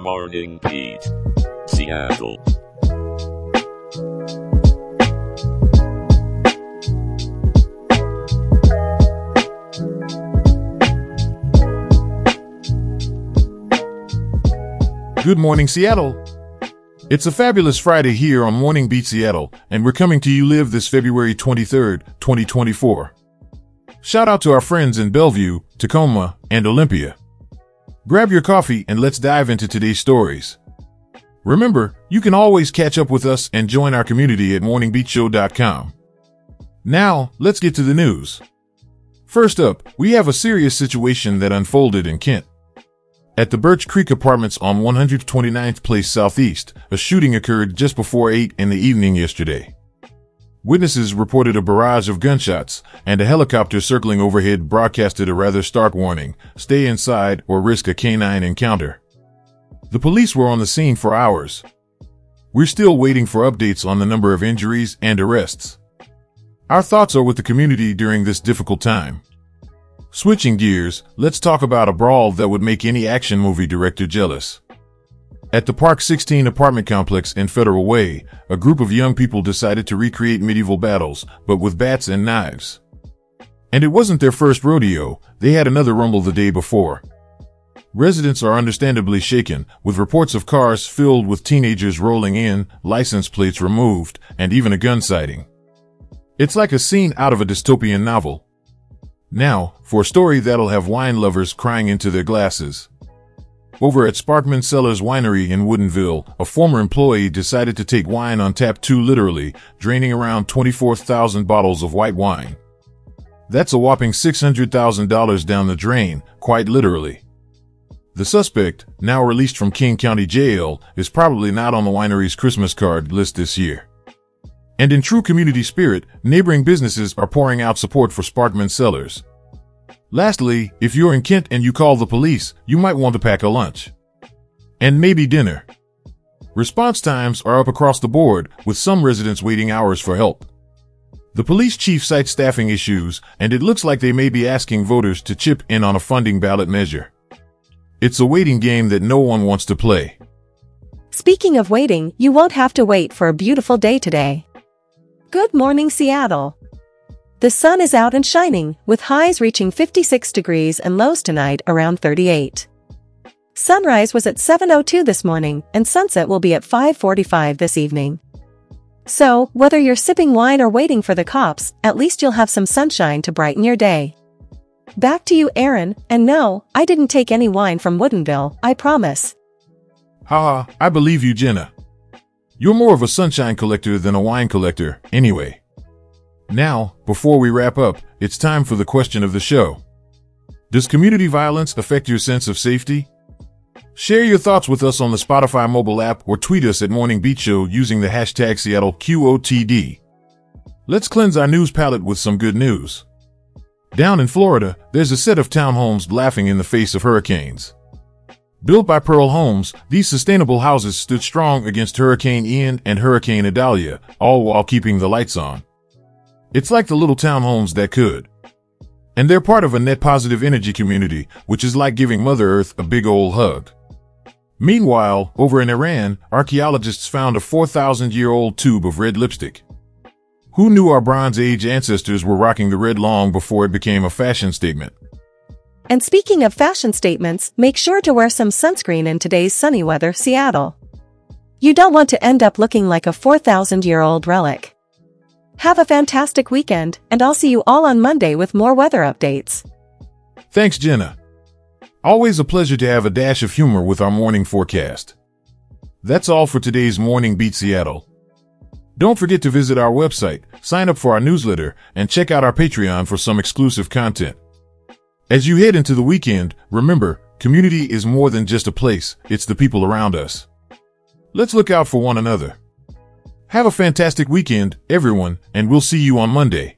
Morning Beat, Seattle. Good morning, Seattle. It's a fabulous Friday here on Morning Beat Seattle, and we're coming to you live this February 23rd, 2024. Shout out to our friends in Bellevue, Tacoma, and Olympia. Grab your coffee and let's dive into today's stories. Remember, you can always catch up with us and join our community at morningbeatshow.com. Now, let's get to the news. First up, we have a serious situation that unfolded in Kent. At the Birch Creek Apartments on 129th Place Southeast, a shooting occurred just before 8 in the evening yesterday. Witnesses reported a barrage of gunshots, and a helicopter circling overhead broadcasted a rather stark warning stay inside or risk a canine encounter. The police were on the scene for hours. We're still waiting for updates on the number of injuries and arrests. Our thoughts are with the community during this difficult time. Switching gears, let's talk about a brawl that would make any action movie director jealous. At the Park 16 apartment complex in Federal Way, a group of young people decided to recreate medieval battles, but with bats and knives. And it wasn't their first rodeo, they had another rumble the day before. Residents are understandably shaken, with reports of cars filled with teenagers rolling in, license plates removed, and even a gun sighting. It's like a scene out of a dystopian novel. Now, for a story that'll have wine lovers crying into their glasses. Over at Sparkman Cellars Winery in Woodinville, a former employee decided to take wine on tap too literally, draining around 24,000 bottles of white wine. That's a whopping $600,000 down the drain, quite literally. The suspect, now released from King County Jail, is probably not on the winery's Christmas card list this year. And in true community spirit, neighboring businesses are pouring out support for Sparkman Cellars. Lastly, if you're in Kent and you call the police, you might want to pack a lunch. And maybe dinner. Response times are up across the board, with some residents waiting hours for help. The police chief cites staffing issues, and it looks like they may be asking voters to chip in on a funding ballot measure. It's a waiting game that no one wants to play. Speaking of waiting, you won't have to wait for a beautiful day today. Good morning, Seattle. The sun is out and shining, with highs reaching 56 degrees and lows tonight around 38. Sunrise was at 7.02 this morning, and sunset will be at 5.45 this evening. So, whether you're sipping wine or waiting for the cops, at least you'll have some sunshine to brighten your day. Back to you, Aaron, and no, I didn't take any wine from Woodinville, I promise. Haha, I believe you, Jenna. You're more of a sunshine collector than a wine collector, anyway. Now, before we wrap up, it's time for the question of the show. Does community violence affect your sense of safety? Share your thoughts with us on the Spotify mobile app or tweet us at Morning Beat Show using the hashtag SeattleQOTD. Let's cleanse our news palette with some good news. Down in Florida, there's a set of townhomes laughing in the face of hurricanes. Built by Pearl Homes, these sustainable houses stood strong against Hurricane Ian and Hurricane Idalia, all while keeping the lights on. It's like the little townhomes that could. And they're part of a net positive energy community, which is like giving Mother Earth a big old hug. Meanwhile, over in Iran, archaeologists found a 4,000 year old tube of red lipstick. Who knew our Bronze Age ancestors were rocking the red long before it became a fashion statement? And speaking of fashion statements, make sure to wear some sunscreen in today's sunny weather, Seattle. You don't want to end up looking like a 4,000 year old relic. Have a fantastic weekend, and I'll see you all on Monday with more weather updates. Thanks, Jenna. Always a pleasure to have a dash of humor with our morning forecast. That's all for today's Morning Beat Seattle. Don't forget to visit our website, sign up for our newsletter, and check out our Patreon for some exclusive content. As you head into the weekend, remember, community is more than just a place, it's the people around us. Let's look out for one another. Have a fantastic weekend, everyone, and we'll see you on Monday.